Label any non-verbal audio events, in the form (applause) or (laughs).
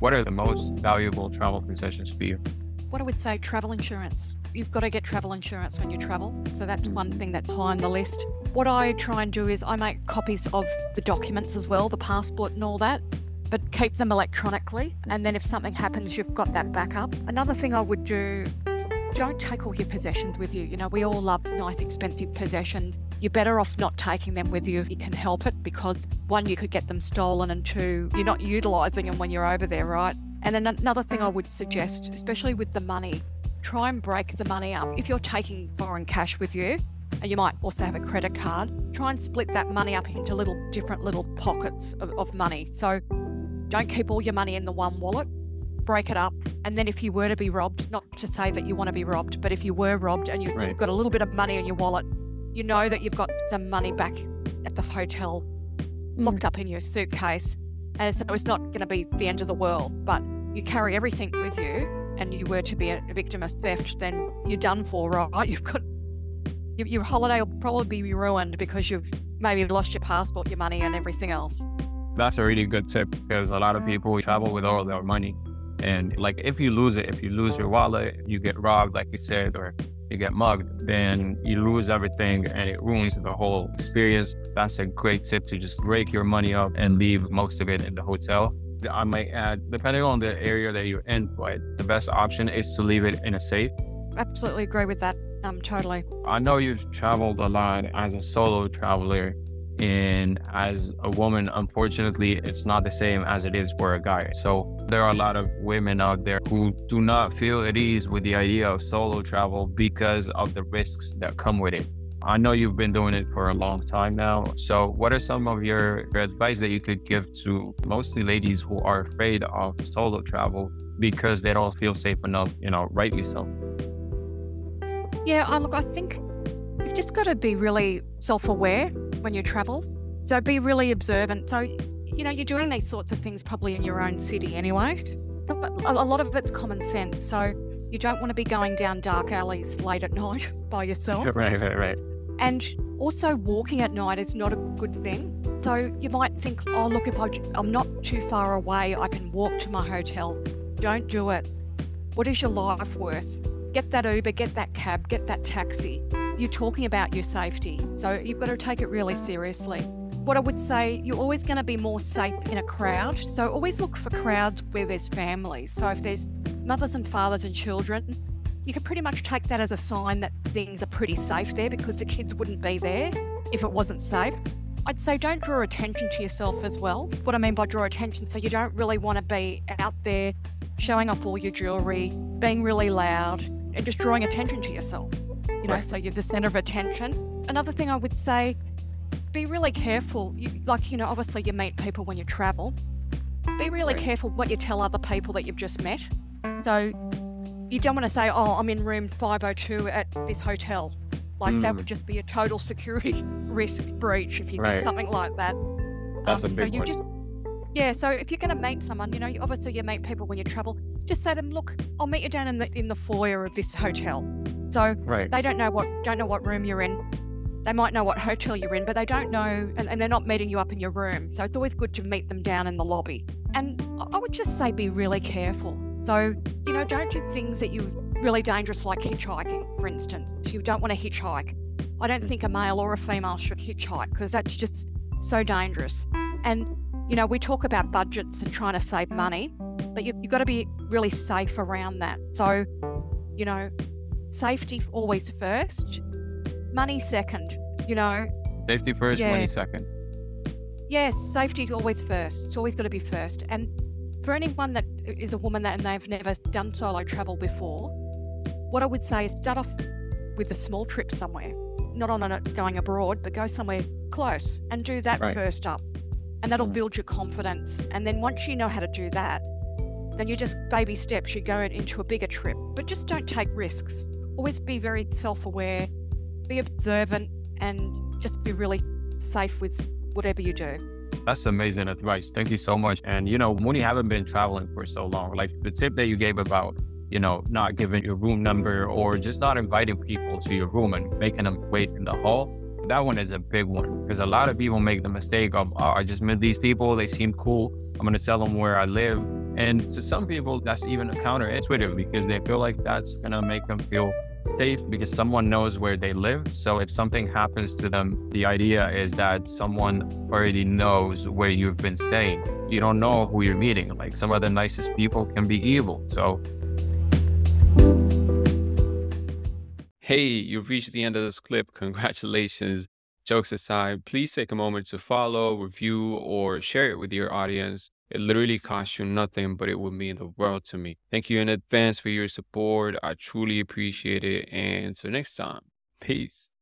What are the most valuable travel concessions for you? What I would say, travel insurance. You've got to get travel insurance when you travel. So that's mm. one thing that's high on the list. What I try and do is I make copies of the documents as well, the passport and all that, but keep them electronically. And then if something happens, you've got that backup. Another thing I would do don't take all your possessions with you. You know, we all love nice, expensive possessions. You're better off not taking them with you if you can help it because one, you could get them stolen, and two, you're not utilising them when you're over there, right? And then another thing I would suggest, especially with the money, try and break the money up. If you're taking foreign cash with you, and you might also have a credit card, try and split that money up into little different little pockets of, of money. So don't keep all your money in the one wallet break it up. And then if you were to be robbed, not to say that you want to be robbed, but if you were robbed and you, have got a little bit of money in your wallet, you know that you've got some money back at the hotel mm. locked up in your suitcase. And so it's not going to be the end of the world, but you carry everything with you and you were to be a, victim of theft, then you're done for, right? (laughs) You've got your, your holiday will probably be ruined because you've maybe lost your passport, your money, and everything else. That's a really good tip because a lot of people travel with all their money and like if you lose it, if you lose your wallet, you get robbed, like you said, or you get mugged, then you lose everything and it ruins the whole experience. That's a great tip to just break your money up and leave most of it in the hotel. I might add, depending on the area that you're in, but the best option is to leave it in a safe. Absolutely agree with that. Um, totally. I know you've traveled a lot as a solo traveler. And as a woman, unfortunately, it's not the same as it is for a guy. So there are a lot of women out there who do not feel at ease with the idea of solo travel because of the risks that come with it. I know you've been doing it for a long time now. So, what are some of your, advice that you could give to mostly ladies who are afraid of solo travel because they don't feel safe enough, you know, rightly so? Yeah, I look, I think you've just got to be really self aware when you travel. So be really observant. So, you know, you're doing these sorts of things probably in your own city anyway. So a lot of it's common sense. So you don't want to be going down dark alleys late at (laughs) night by yourself. (laughs) Right, right, right. And also, walking at night is not a good thing. So you might think, oh, look, if I, I'm not too far away, I can walk to my hotel. Don't do it. What is your life worth? Get that Uber, get that cab, get that taxi you're talking about your safety. So you've got to take it really seriously. What I would say, you're always going to be more safe in a crowd. So always look for crowds where there's families. So if there's mothers and fathers and children, you can pretty much take that as a sign that things are pretty safe there because the kids wouldn't be there if it wasn't safe. I'd say don't draw attention to yourself as well. What I mean by draw attention, so you don't really want to be out there showing off all your jewelry, being really loud, and just drawing attention to yourself you know, right. so you're the center of attention. Another thing I would say, be really careful. You, like, you know, obviously you meet people when you travel. Be really right. careful what you tell other people that you've just met. So you don't want to say, oh, I'm in room 502 at this hotel. Like mm. that would just be a total security (laughs) risk breach if you right. did something like that. That's um, a big you one. Just, yeah, so if you're going to meet someone, you know, obviously you meet people when you travel. Just say to them, look, I'll meet you down in the in the foyer of this hotel. So right. they don't know what don't know what room you're in. They might know what hotel you're in, but they don't know, and, and they're not meeting you up in your room. So it's always good to meet them down in the lobby. And I would just say be really careful. So, you know, don't do things that you really dangerous like hitchhiking, for instance. You don't want to hitchhike. I don't think a male or a female should hitchhike because that's just so dangerous. And, you know, we talk about budgets and trying to save money, but you, you've got to be really safe around that. So, you know, safety always first, money second, you know. Safety first, yeah. money second. Yes, safety is always first. It's always got to be first. And for anyone that is a woman that and they've never done solo travel before, what I would say is start off with a small trip somewhere, not on a, going abroad, but go somewhere close and do that right. first up. And that'll mm. build your confidence. And then once you know how to do that, then you just baby steps, you go into a bigger trip. But just don't take risks always be very self aware, be observant, and just be really safe with whatever you do. That's amazing advice. Thank you so much. And, you know, when you haven't been traveling for so long, like the tip that you gave about, you know, not giving your room number or just not inviting people to your room and making them wait in the hall, that one is a big one because a lot of people make the mistake of, oh, I just met these people, they seem cool. I'm going to tell them where I live And to some people, that's even counterintuitive because they feel like that's going to make them feel safe because someone knows where they live. So if something happens to them, the idea is that someone already knows where you've been staying. You don't know who you're meeting. Like some of the nicest people can be evil. So Hey, you've reached the end of this clip. Congratulations. Jokes aside, please take a moment to follow, review, or share it with your audience. It literally costs you nothing, but it would mean the world to me. Thank you in advance for your support. I truly appreciate it. And until next time, peace.